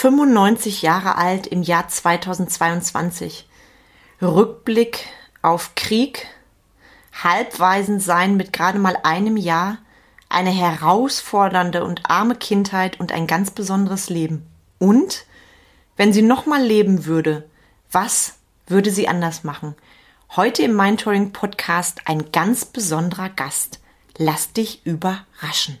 95 Jahre alt im Jahr 2022. Rückblick auf Krieg, Halbwaisensein mit gerade mal einem Jahr, eine herausfordernde und arme Kindheit und ein ganz besonderes Leben. Und, wenn sie nochmal leben würde, was würde sie anders machen? Heute im Mindtouring Podcast ein ganz besonderer Gast. Lass dich überraschen.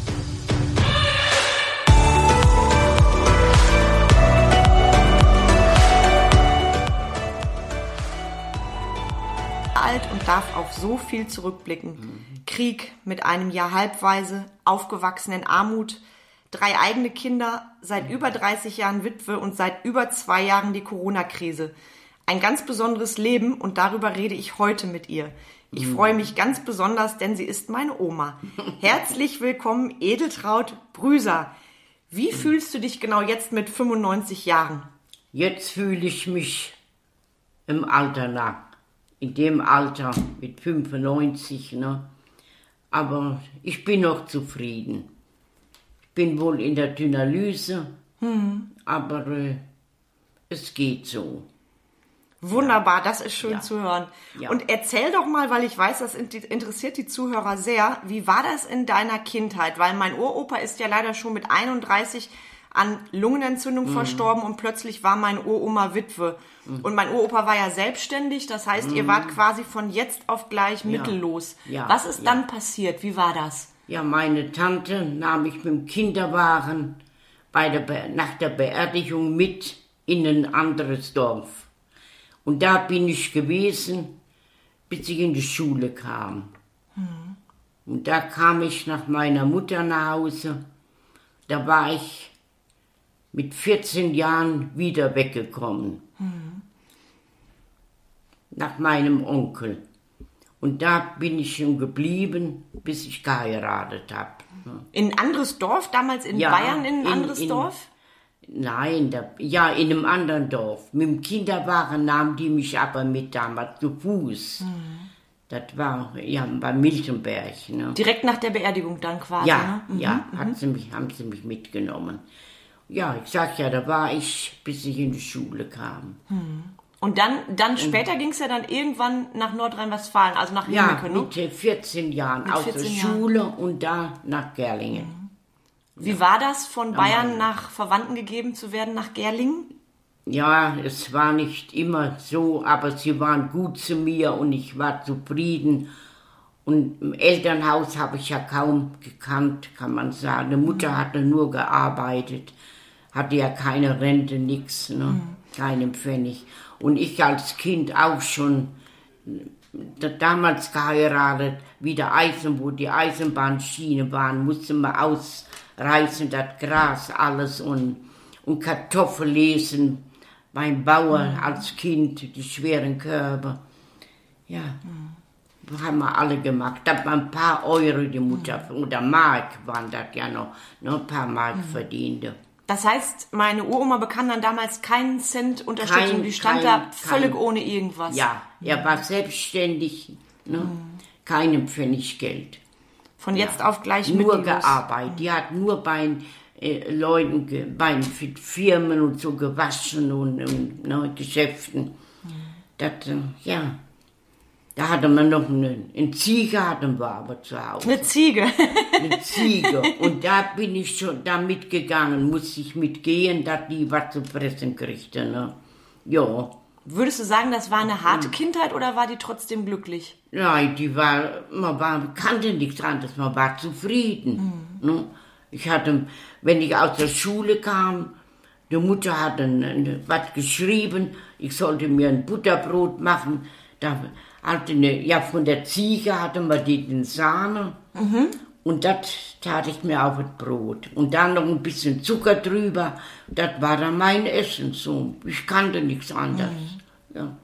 Darf auf so viel zurückblicken. Mhm. Krieg mit einem Jahr Halbweise, aufgewachsen in Armut, drei eigene Kinder, seit über 30 Jahren Witwe und seit über zwei Jahren die Corona-Krise. Ein ganz besonderes Leben und darüber rede ich heute mit ihr. Ich mhm. freue mich ganz besonders, denn sie ist meine Oma. Herzlich willkommen, Edeltraut Brüser. Wie fühlst du dich genau jetzt mit 95 Jahren? Jetzt fühle ich mich im Alter nach in dem Alter mit 95. Ne? Aber ich bin noch zufrieden. Ich bin wohl in der Dynalyse, hm. aber äh, es geht so. Wunderbar, ja. das ist schön ja. zu hören. Ja. Und erzähl doch mal, weil ich weiß, das interessiert die Zuhörer sehr, wie war das in deiner Kindheit? Weil mein Uropa ist ja leider schon mit 31 an Lungenentzündung mhm. verstorben und plötzlich war mein Uroma Witwe. Mhm. Und mein Uropa war ja selbstständig, das heißt, mhm. ihr wart quasi von jetzt auf gleich ja. mittellos. Ja. Was ist ja. dann passiert? Wie war das? Ja, meine Tante nahm mich mit dem Kinderwagen bei der nach der Beerdigung mit in ein anderes Dorf. Und da bin ich gewesen, bis ich in die Schule kam. Mhm. Und da kam ich nach meiner Mutter nach Hause. Da war ich mit 14 Jahren wieder weggekommen. Mhm. Nach meinem Onkel. Und da bin ich schon geblieben, bis ich geheiratet habe. In ein anderes Dorf, damals in ja, Bayern in ein in, anderes in, Dorf? Nein, da, ja, in einem anderen Dorf. Mit dem Kinderwagen nahmen die mich aber mit damals zu Fuß. Mhm. Das war ja bei Miltenberg. Ne? Direkt nach der Beerdigung dann quasi? Ja, ne? mhm. ja, mhm. Sie mich, haben sie mich mitgenommen. Ja, ich sag ja, da war ich, bis ich in die Schule kam. Hm. Und dann, dann später ging es ja dann irgendwann nach Nordrhein-Westfalen, also nach ja, ne? mit 14 Jahren mit aus 14 der Jahren. Schule und da nach Gerlingen. Mhm. Wie ja. war das, von Bayern nach Verwandten gegeben zu werden, nach Gerlingen? Ja, es war nicht immer so, aber sie waren gut zu mir und ich war zufrieden. Und im Elternhaus habe ich ja kaum gekannt, kann man sagen. Die Mutter mhm. hatte nur gearbeitet hatte ja keine Rente, nix, ne? Mhm. keinen Pfennig. Und ich als Kind auch schon damals geheiratet, wie der Eisen, wo die Eisenbahnschiene waren, musste man ausreißen, das Gras alles und, und Kartoffel lesen beim Bauer mhm. als Kind, die schweren Körbe. Ja, mhm. haben wir alle gemacht. Da waren ein paar Euro die Mutter, mhm. oder Mark waren das ja noch, noch ein paar Mark mhm. verdiente. Das heißt, meine Uroma bekam dann damals keinen Cent Unterstützung. Kein, die stand kein, da völlig kein, ohne irgendwas. Ja, er war selbstständig, ne? Mhm. keinem Pfennig Geld. Von jetzt ja. auf gleich Nur gearbeitet. Die hat nur bei äh, Leuten, bei Firmen und so gewaschen und, und ne, Geschäften. Mhm. Das, äh, ja. Da hatte man noch eine, eine Ziege, hatten wir aber zu Hause. Eine Ziege? eine Ziege. Und da bin ich schon da mitgegangen, musste ich mitgehen, dass die was zu fressen kriegte. Ne? Ja. Würdest du sagen, das war eine harte. Kindheit oder war die trotzdem glücklich? Nein, die war, man war, kannte nichts anderes, man war zufrieden. Mhm. Ne? Ich hatte, wenn ich aus der Schule kam, die Mutter hatte was geschrieben, ich sollte mir ein Butterbrot machen. Da hatte eine, ja, von der Ziege hatte man die den Sahne. Mhm. Und das tat ich mir auf das Brot. Und dann noch ein bisschen Zucker drüber. Das war dann mein Essen so. Ich kannte nichts anderes. Mhm. Ja.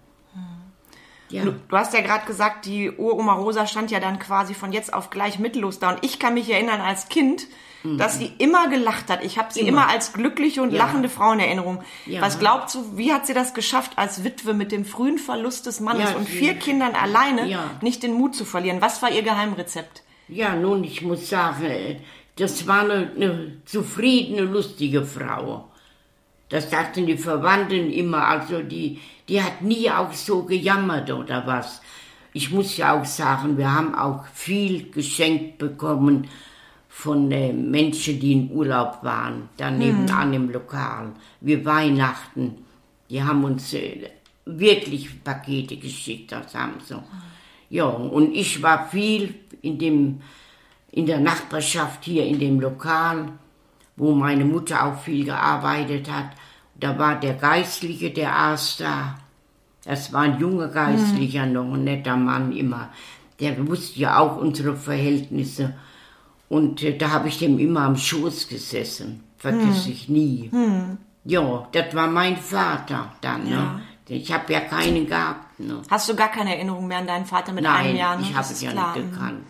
Ja. Du, du hast ja gerade gesagt, die Uroma Rosa stand ja dann quasi von jetzt auf gleich mittellos da. Und ich kann mich erinnern als Kind, dass sie immer gelacht hat. Ich habe sie immer. Immer. als glückliche und Ja. lachende Frau in Erinnerung. Ja. Was glaubst du, wie hat sie das geschafft, als Witwe mit dem frühen Verlust des Mannes und vier Kindern alleine Ja. nicht den Mut zu verlieren? Was war ihr Geheimrezept? Ja, nun, ich muss sagen, das war eine, eine zufriedene, lustige Frau. Das sagten die Verwandten immer, also die, die hat nie auch so gejammert oder was. Ich muss ja auch sagen, wir haben auch viel geschenkt bekommen von äh, Menschen, die in Urlaub waren, da nebenan im Lokal, wie Weihnachten. Die haben uns äh, wirklich Pakete geschickt aus Samsung. Ja, und ich war viel in dem, in der Nachbarschaft hier in dem Lokal, wo meine Mutter auch viel gearbeitet hat. Da war der Geistliche, der aß da. Das war ein junger Geistlicher, noch ein netter Mann immer. Der wusste ja auch unsere Verhältnisse. Und äh, da habe ich dem immer am Schoß gesessen. Vergiss ich nie. Ja, das war mein Vater dann. Ne? Ich habe ja keinen gehabt. Ne? Hast du gar keine Erinnerung mehr an deinen Vater mit einem Nein, Jahr? Ne? ich habe es ja klar. nicht gekannt.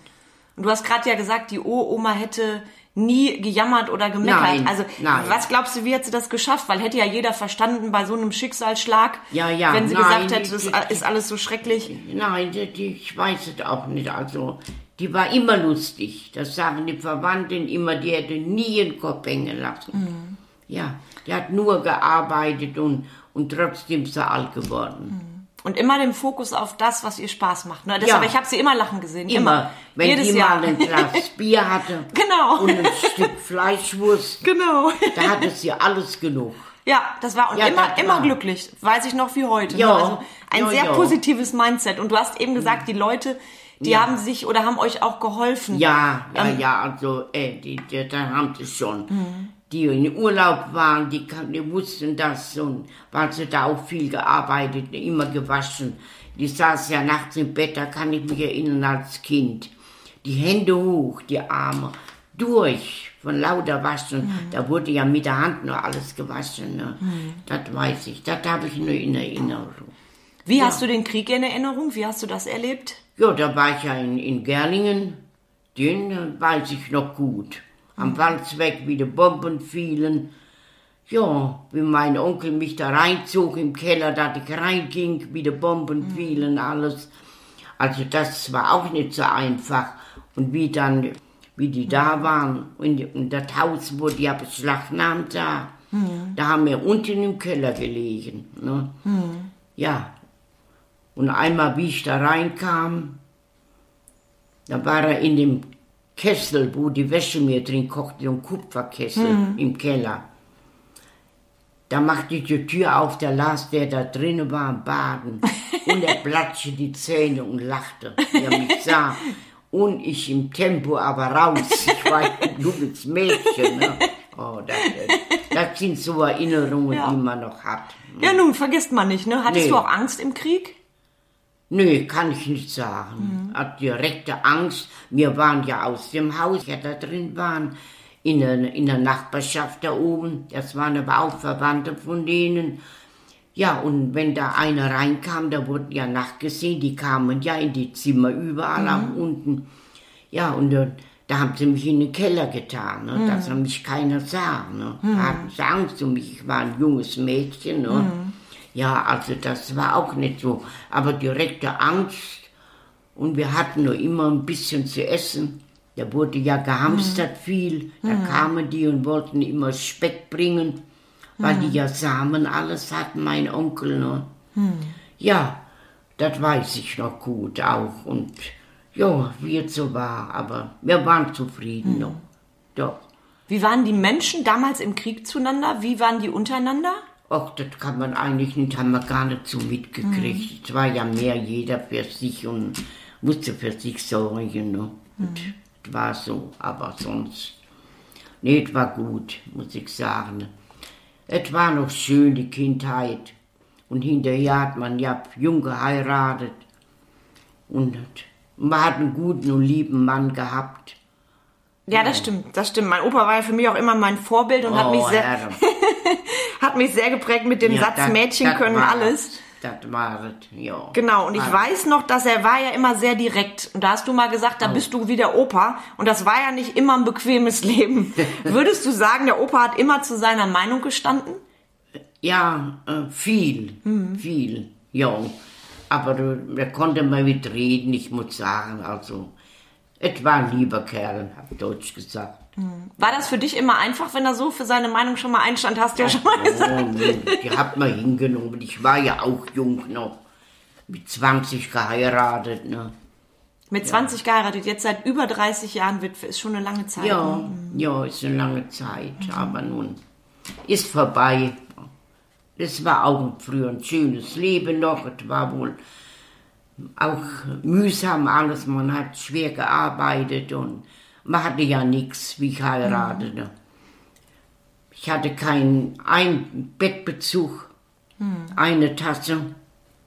Und du hast gerade ja gesagt, die Uroma hätte nie gejammert oder gemeckert. Nein, also nein. was glaubst du, wie hat sie das geschafft? Weil hätte ja jeder verstanden bei so einem Schicksalsschlag, Ja, ja, wenn sie nein, gesagt hätte, das die- ist alles so schrecklich. Nein, die, die, ich weiß es auch nicht. Also, die war immer lustig. Das sagen die Verwandten immer, die hätte nie den Kopf hängen lassen. Mhm. Ja, die hat nur gearbeitet und, und trotzdem ist sie alt geworden. Und immer den Fokus auf das, was ihr Spaß macht. Ne? Deshalb, Ja. ich habe sie immer lachen gesehen. Immer, Immer. wenn Jedes die Jahr. mal ein Glas Bier hatte Genau. und ein Stück Fleischwurst, genau. da hatte sie alles genug. Ja, das war und Ja, immer, das immer war. glücklich. Weiß ich noch wie heute. Ja. Ne? Also ein Ja, sehr positives Mindset. Und du hast eben gesagt, die Leute, die Ja. haben sich oder haben euch auch geholfen. Ja, ja, Ähm, ja, also, äh, die, die, da haben sie schon. Mhm. Die in Urlaub waren, die, die wussten das und weil sie da auch viel gearbeitet, immer gewaschen. Die saß ja nachts im Bett, da kann ich mich erinnern als Kind. Die Hände hoch, die Arme, durch, von lauter Waschen. Mhm. Da wurde ja mit der Hand nur alles gewaschen. Ne? Das weiß ich, das habe ich nur in Erinnerung. Wie hast du den Krieg in Erinnerung? Wie hast du das erlebt? Ja, da war ich ja in, in Gerlingen, den weiß ich noch gut. Am Walzweg, wie die Bomben fielen. Ja, wie mein Onkel mich da reinzog im Keller, da ich reinging, wie die Bomben fielen, alles. Also das war auch nicht so einfach. Und wie dann, wie die da waren, und, und das Haus wurde ja beschlagnahmt da, da haben wir unten im Keller gelegen. Ne? Ja, und einmal, wie ich da reinkam, da war er in dem Kessel, wo die Wäsche mir drin kochte, so ein Kupferkessel im Keller. Da machte ich die Tür auf, da las der da drinnen war am Baden. Und er platschte die Zähne und lachte, wie er mich sah. Und ich im Tempo aber raus. Ich war ein junges Mädchen. Ne? Oh, das, das sind so Erinnerungen, Ja. die man noch hat. Ja, nun, vergisst man nicht, ne? Hattest Nee. du auch Angst im Krieg? Nö, kann ich nicht sagen. Hat direkte Angst. Wir waren ja aus dem Haus, ja da drin waren, in der, in der Nachbarschaft da oben. Das waren aber auch Verwandte von denen. Ja, und wenn da einer reinkam, da wurden ja nachgesehen, die kamen ja in die Zimmer überall auch unten. Ja, und äh, da haben sie mich in den Keller getan, ne, dass mich keiner sah. Ne. Da hatten sie Angst um mich, ich war ein junges Mädchen. Ne. Ja, also das war auch nicht so. Aber direkte Angst. Und wir hatten nur immer ein bisschen zu essen. Da wurde ja gehamstert viel. Da kamen die und wollten immer Speck bringen, weil die ja Samen alles hatten, mein Onkel. Ne? Ja, das weiß ich noch gut auch. Und ja, wie es so war. Aber wir waren zufrieden noch. Doch. Wie waren die Menschen damals im Krieg zueinander? Wie waren die untereinander? Ach, das kann man eigentlich nicht, haben wir gar nicht so mitgekriegt. Es war ja mehr jeder für sich und musste für sich sorgen. Ne? Und es war so, aber sonst. Nee, es war gut, muss ich sagen. Es war noch schön, die Kindheit. Und hinterher hat man ja jung geheiratet. Und man hat einen guten und lieben Mann gehabt. Ja, das stimmt, das stimmt. Mein Opa war ja für mich auch immer mein Vorbild und hat mich sehr, Herr. hat mich sehr geprägt mit dem Ja, Satz das- Mädchen das können war- alles. Das war es, ja. Genau, und ich weiß noch, dass er war ja immer sehr direkt. Und da hast du mal gesagt, da bist du wie der Opa. Und das war ja nicht immer ein bequemes Leben. Würdest du sagen, der Opa hat immer zu seiner Meinung gestanden? Ja, äh, viel, viel, ja. Aber er konnte mal mitreden, ich muss sagen, also, es war ein lieber Kerl, hab Deutsch gesagt. War das für dich immer einfach, wenn er so für seine Meinung schon mal einstand? Hast du ja schon mal gesagt. Oh, die hat man hingenommen. Ich war ja auch jung noch. Mit 20 geheiratet, ne? Mit 20 geheiratet, jetzt seit über 30 Jahren Witwe, ist schon eine lange Zeit. Ja, ne? ja, ist eine lange Zeit, aber nun ist vorbei. Es war auch früher ein schönes Leben noch. Es war wohl auch mühsam alles. Man hat schwer gearbeitet und man hatte ja nichts, wie ich heiratete. Ich hatte keinen ein Bettbezug, eine Tasse,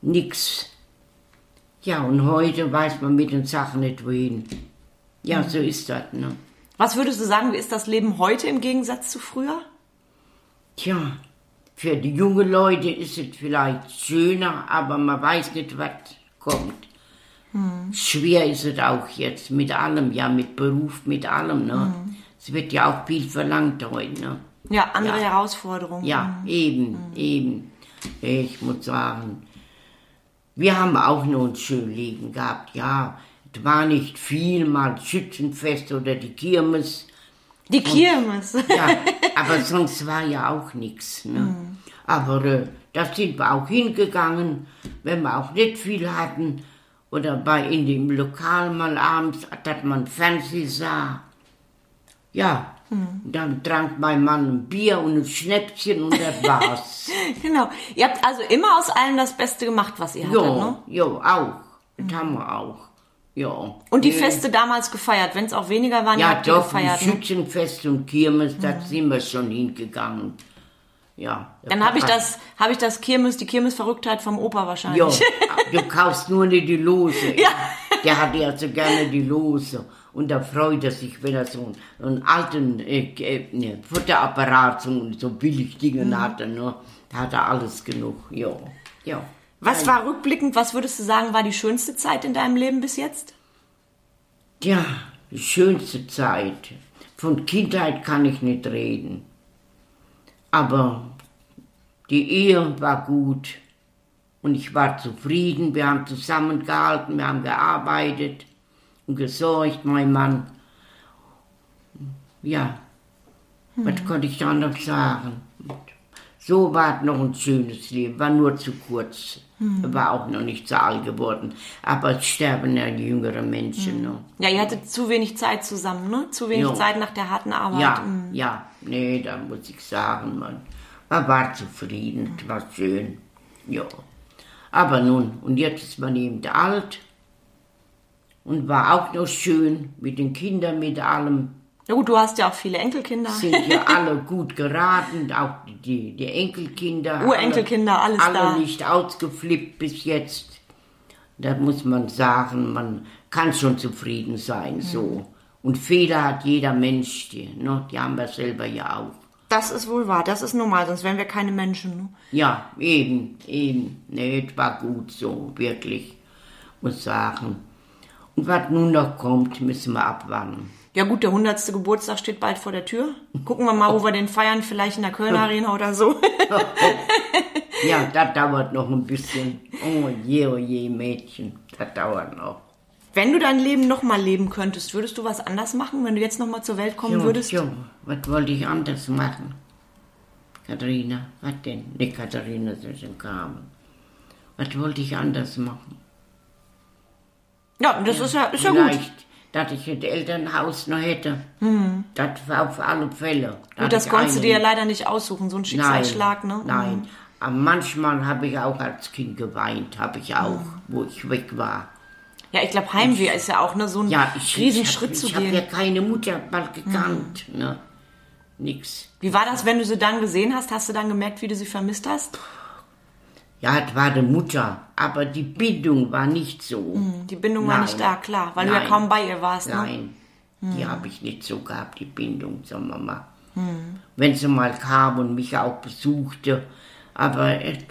nix. Ja, und heute weiß man mit den Sachen nicht wohin. Ja, so ist das, ne? Was würdest du sagen, wie ist das Leben heute im Gegensatz zu früher? Tja, für die jungen Leute ist es vielleicht schöner, aber man weiß nicht, was kommt. Schwer ist es auch jetzt mit allem, ja, mit Beruf, mit allem. Ne? Es wird ja auch viel verlangt heute. Ne? Ja, andere Ja. Herausforderungen. Ja, eben, eben. Ich muss sagen, wir haben auch noch ein schönes Leben gehabt, ja. Es war nicht viel, mal Schützenfest oder die Kirmes. Die Kirmes. Ja, aber sonst war ja auch nichts. Ne? Aber äh, da sind wir auch hingegangen, wenn wir auch nicht viel hatten. Oder bei in dem Lokal mal abends, dass man Fernsehen sah. Ja, dann trank mein Mann ein Bier und ein Schnäppchen und das war's. Genau. Ihr habt also immer aus allem das Beste gemacht, was ihr hattet, ne? ja, ja, auch. Das haben wir auch. Ja. Und die. Feste damals gefeiert, wenn es auch weniger waren, Ja, doch, gefeiert. Ne? Schützenfest und Kirmes, da sind wir schon hingegangen. Ja. Dann habe ich das, habe ich das Kirmes, die Kirmesverrücktheit vom Opa wahrscheinlich. Ja, du kaufst nur nicht die Lose. Ja. Der hat ja so gerne die Lose. Und da freut er sich, wenn er so einen, einen alten äh, äh, ne, Futterapparat, so, so billig Dinge Mhm. hatte. Ne? Da hat er alles genug. Ja. ja. Was war rückblickend, was würdest du sagen, war die schönste Zeit in deinem Leben bis jetzt? Tja, die schönste Zeit. Von Kindheit kann ich nicht reden. Aber die Ehe war gut und ich war zufrieden. Wir haben zusammengehalten, wir haben gearbeitet und gesorgt, mein Mann. Ja, was konnte ich da noch sagen? So war es noch ein schönes Leben, war nur zu kurz. War auch noch nicht zu alt geworden. Aber es sterben ja die jüngeren Menschen noch. Ja, ihr hattet zu wenig Zeit zusammen, ne? Zu wenig Ja. Zeit nach der harten Arbeit. Ja, Mhm. ja, nee, da muss ich sagen, man, man war zufrieden, es war schön, ja. Aber nun, und jetzt ist man eben alt und war auch noch schön mit den Kindern, mit allem. Ja gut, du hast ja auch viele Enkelkinder. Sind ja alle gut geraten, auch die, die Enkelkinder. Urenkelkinder, alles alle da. nicht ausgeflippt bis jetzt. Da muss man sagen, man kann schon zufrieden sein, Mhm. so. Und Fehler hat jeder Mensch, die, ne? die haben wir selber ja auch. Das ist wohl wahr, das ist normal, sonst wären wir keine Menschen. Ne? Ja, eben, eben. Nee, es war gut so, wirklich, muss sagen. Und was nun noch kommt, müssen wir abwarten. Ja gut, der 100. Geburtstag steht bald vor der Tür. Gucken wir mal, wo wir den feiern, vielleicht in der Kölner Arena oder so. Ja, das dauert noch ein bisschen. Oh je, oh je, Mädchen, das dauert noch. Wenn du dein Leben nochmal leben könntest, würdest du was anders machen, wenn du jetzt nochmal zur Welt kommen Jo, würdest? jo, was wollte ich anders machen? Katharina, was denn? Nicht Katharina, ist ein Carmen. Was wollte ich anders machen? Ja, das ist ja, ist ja gut. Dass ich ein Elternhaus noch hätte. Das war auf alle Fälle. Da Gut, das ich konntest du dir ja leider nicht aussuchen, so ein Schicksalsschlag, nein, ne? Nein, aber manchmal habe ich auch als Kind geweint, habe ich auch, wo ich weg war. Ja, ich glaube, Heimweh ist ja auch ne, so ein Ja, ich, Riesenschritt ich zu hab, Ich habe gehen. ja keine Mutter mal gekannt, ne? Nix. Wie war das, wenn du sie dann gesehen hast? Hast du dann gemerkt, wie du sie vermisst hast? Ja, es war die Mutter, aber die Bindung war nicht so. Die Bindung war Nein. nicht da, klar, weil du ja Nein. kaum bei ihr warst. Ne? Nein, die habe ich nicht so gehabt, die Bindung zur Mama. Wenn sie mal kam und mich auch besuchte, aber et,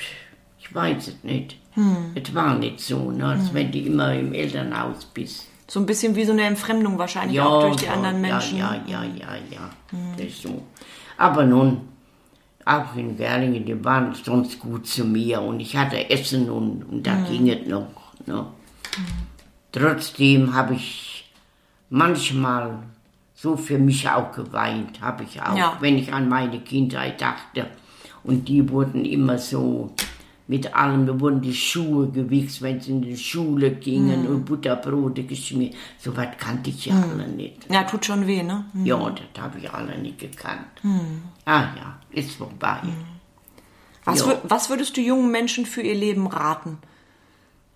ich weiß es nicht. Hm. Es war nicht so, ne? als hm. wenn du immer im Elternhaus bist. So ein bisschen wie so eine Entfremdung wahrscheinlich ja, auch durch die ja, anderen Menschen. Ja, ja, ja, ja, hm. Das ist so. Aber nun, auch in Gerlingen, die waren sonst gut zu mir und ich hatte Essen und, und da hm. ging es noch. Ne? Hm. Trotzdem habe ich manchmal so für mich auch geweint, habe ich auch, ja. wenn ich an meine Kindheit dachte. Und die wurden immer so mit allem, da wurden die Schuhe gewichst, wenn sie in die Schule gingen mm. und Butterbrote geschmiert. So was kannte ich ja mm. alle nicht. Ja, tut schon weh, ne? Mm. Ja, das habe ich alle nicht gekannt. Ah ja, ist vorbei. Was, ja. was würdest du jungen Menschen für ihr Leben raten?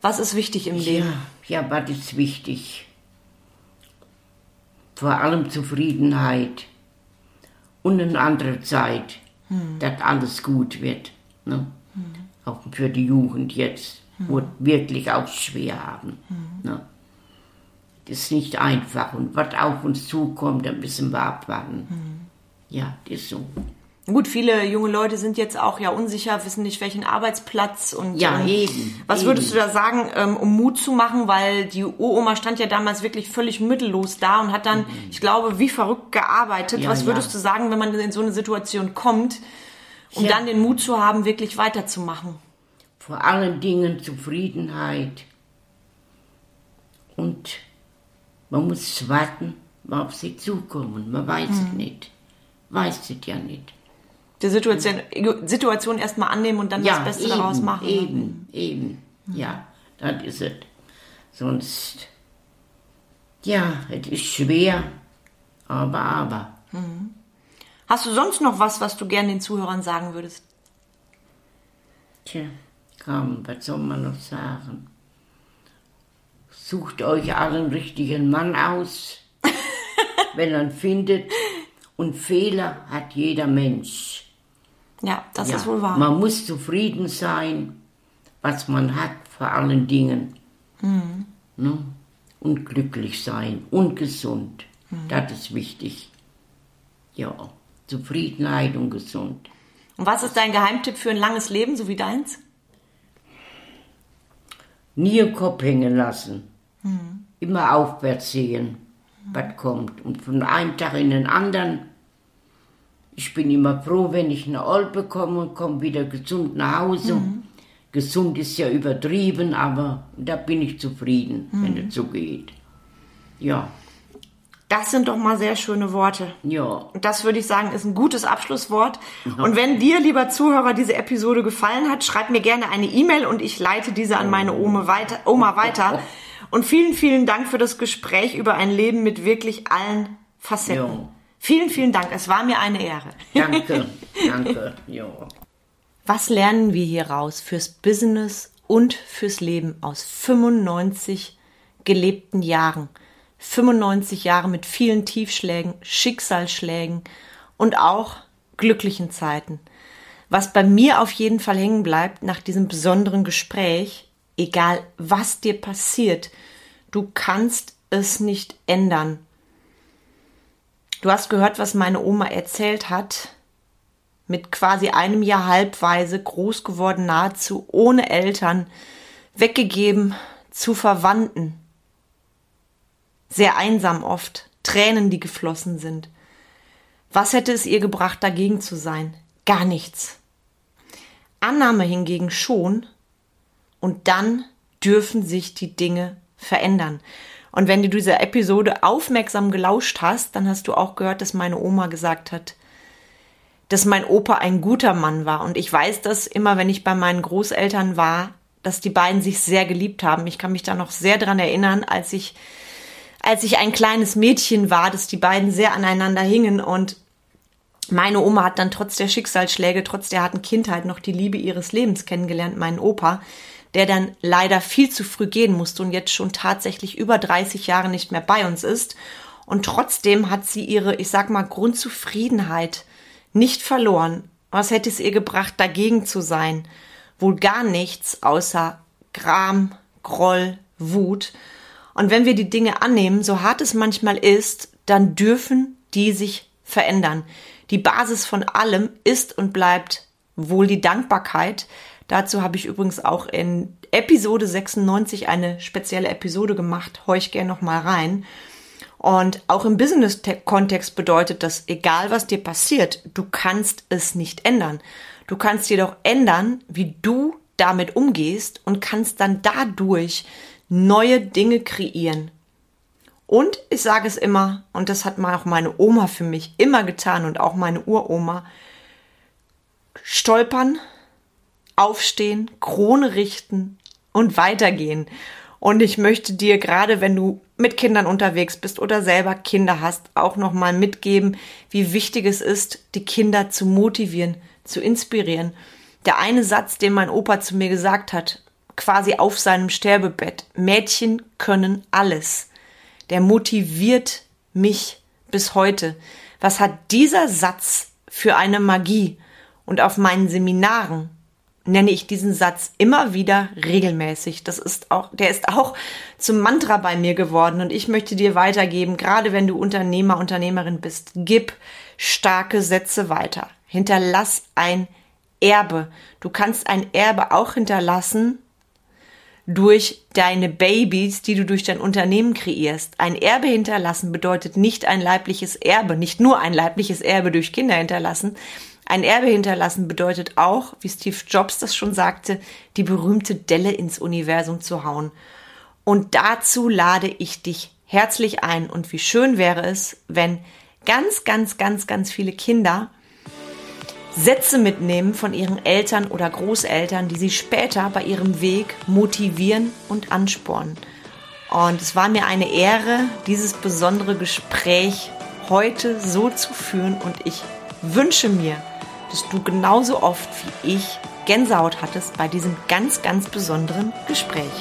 Was ist wichtig im Leben? Ja, ja was ist wichtig? vor allem Zufriedenheit und eine andere Zeit, hm. dass alles gut wird. Ne? Auch für die Jugend jetzt, wo wirklich auch schwer haben. Hm. Ne? Das ist nicht einfach und was auf uns zukommt, da müssen wir abwarten. Hm. Ja, das ist so. Gut, viele junge Leute sind jetzt auch ja unsicher, wissen nicht welchen Arbeitsplatz und ja, ähm, eben, was eben. würdest du da sagen, ähm, um Mut zu machen, weil die Uroma stand ja damals wirklich völlig mittellos da und hat dann, mhm. ich glaube, wie verrückt gearbeitet. Ja, was würdest ja. du sagen, wenn man in so eine Situation kommt, um ja. dann den Mut zu haben, wirklich weiterzumachen? Vor allen Dingen Zufriedenheit und man muss warten, auf sie zukommen. Man weiß mhm. es nicht. Weiß es ja nicht die Situation, Situation erstmal annehmen und dann ja, das Beste eben, daraus machen. Eben, eben, mhm. ja, das ist es. Sonst, ja, es ist schwer, aber, aber. Mhm. Hast du sonst noch was, was du gerne den Zuhörern sagen würdest? Tja, komm, was soll man noch sagen? Sucht euch einen richtigen Mann aus, wenn er ihn findet. Und Fehler hat jeder Mensch. Ja, das ja, ist wohl wahr. Man muss zufrieden sein, was man hat, vor allen Dingen. Mhm. Ne? Und glücklich sein und gesund. Mhm. Das ist wichtig. Ja, Zufriedenheit und gesund. Und was ist dein Geheimtipp für ein langes Leben, so wie deins? Nie im Kopf hängen lassen. Mhm. Immer aufwärts sehen, was kommt. Und von einem Tag in den anderen ich bin immer froh, wenn ich eine Old bekomme und komme wieder gesund nach Hause. Mhm. Gesund ist ja übertrieben, aber da bin ich zufrieden, mhm. wenn es so geht. Ja. Das sind doch mal sehr schöne Worte. Ja. Und das würde ich sagen, ist ein gutes Abschlusswort. Ja. Und wenn dir, lieber Zuhörer, diese Episode gefallen hat, schreib mir gerne eine E-Mail und ich leite diese an meine Oma weiter. Oma weiter. Und vielen, vielen Dank für das Gespräch über ein Leben mit wirklich allen Facetten. Ja. Vielen, vielen Dank. Es war mir eine Ehre. Danke, danke. Jo. Was lernen wir hier raus fürs Business und fürs Leben aus 95 gelebten Jahren? 95 Jahre mit vielen Tiefschlägen, Schicksalsschlägen und auch glücklichen Zeiten. Was bei mir auf jeden Fall hängen bleibt nach diesem besonderen Gespräch, egal was dir passiert, du kannst es nicht ändern. Du hast gehört, was meine Oma erzählt hat. Mit quasi einem Jahr halbweise groß geworden, nahezu ohne Eltern, weggegeben zu Verwandten. Sehr einsam oft, Tränen, die geflossen sind. Was hätte es ihr gebracht, dagegen zu sein? Gar nichts. Annahme hingegen schon, und dann dürfen sich die Dinge verändern. Und wenn du diese Episode aufmerksam gelauscht hast, dann hast du auch gehört, dass meine Oma gesagt hat, dass mein Opa ein guter Mann war. Und ich weiß das immer, wenn ich bei meinen Großeltern war, dass die beiden sich sehr geliebt haben. Ich kann mich da noch sehr dran erinnern, als ich, als ich ein kleines Mädchen war, dass die beiden sehr aneinander hingen und meine Oma hat dann trotz der Schicksalsschläge, trotz der harten Kindheit noch die Liebe ihres Lebens kennengelernt, meinen Opa der dann leider viel zu früh gehen musste und jetzt schon tatsächlich über 30 Jahre nicht mehr bei uns ist. Und trotzdem hat sie ihre, ich sag mal, Grundzufriedenheit nicht verloren. Was hätte es ihr gebracht, dagegen zu sein? Wohl gar nichts außer Gram, Groll, Wut. Und wenn wir die Dinge annehmen, so hart es manchmal ist, dann dürfen die sich verändern. Die Basis von allem ist und bleibt wohl die Dankbarkeit, Dazu habe ich übrigens auch in Episode 96 eine spezielle Episode gemacht. Hör ich gerne noch mal rein. Und auch im Business-Kontext bedeutet das, egal was dir passiert, du kannst es nicht ändern. Du kannst jedoch ändern, wie du damit umgehst und kannst dann dadurch neue Dinge kreieren. Und ich sage es immer, und das hat mal auch meine Oma für mich immer getan und auch meine Uroma, stolpern, aufstehen, Krone richten und weitergehen. Und ich möchte dir gerade, wenn du mit Kindern unterwegs bist oder selber Kinder hast, auch nochmal mitgeben, wie wichtig es ist, die Kinder zu motivieren, zu inspirieren. Der eine Satz, den mein Opa zu mir gesagt hat, quasi auf seinem Sterbebett, Mädchen können alles, der motiviert mich bis heute. Was hat dieser Satz für eine Magie? Und auf meinen Seminaren nenne ich diesen Satz immer wieder regelmäßig. Das ist auch, der ist auch zum Mantra bei mir geworden und ich möchte dir weitergeben, gerade wenn du Unternehmer, Unternehmerin bist, gib starke Sätze weiter. Hinterlass ein Erbe. Du kannst ein Erbe auch hinterlassen durch deine Babys, die du durch dein Unternehmen kreierst. Ein Erbe hinterlassen bedeutet nicht ein leibliches Erbe, nicht nur ein leibliches Erbe durch Kinder hinterlassen, ein Erbe hinterlassen bedeutet auch, wie Steve Jobs das schon sagte, die berühmte Delle ins Universum zu hauen. Und dazu lade ich dich herzlich ein. Und wie schön wäre es, wenn ganz, ganz, ganz, ganz viele Kinder Sätze mitnehmen von ihren Eltern oder Großeltern, die sie später bei ihrem Weg motivieren und anspornen. Und es war mir eine Ehre, dieses besondere Gespräch heute so zu führen und ich wünsche mir, dass du genauso oft wie ich Gänsehaut hattest bei diesem ganz, ganz besonderen Gespräch.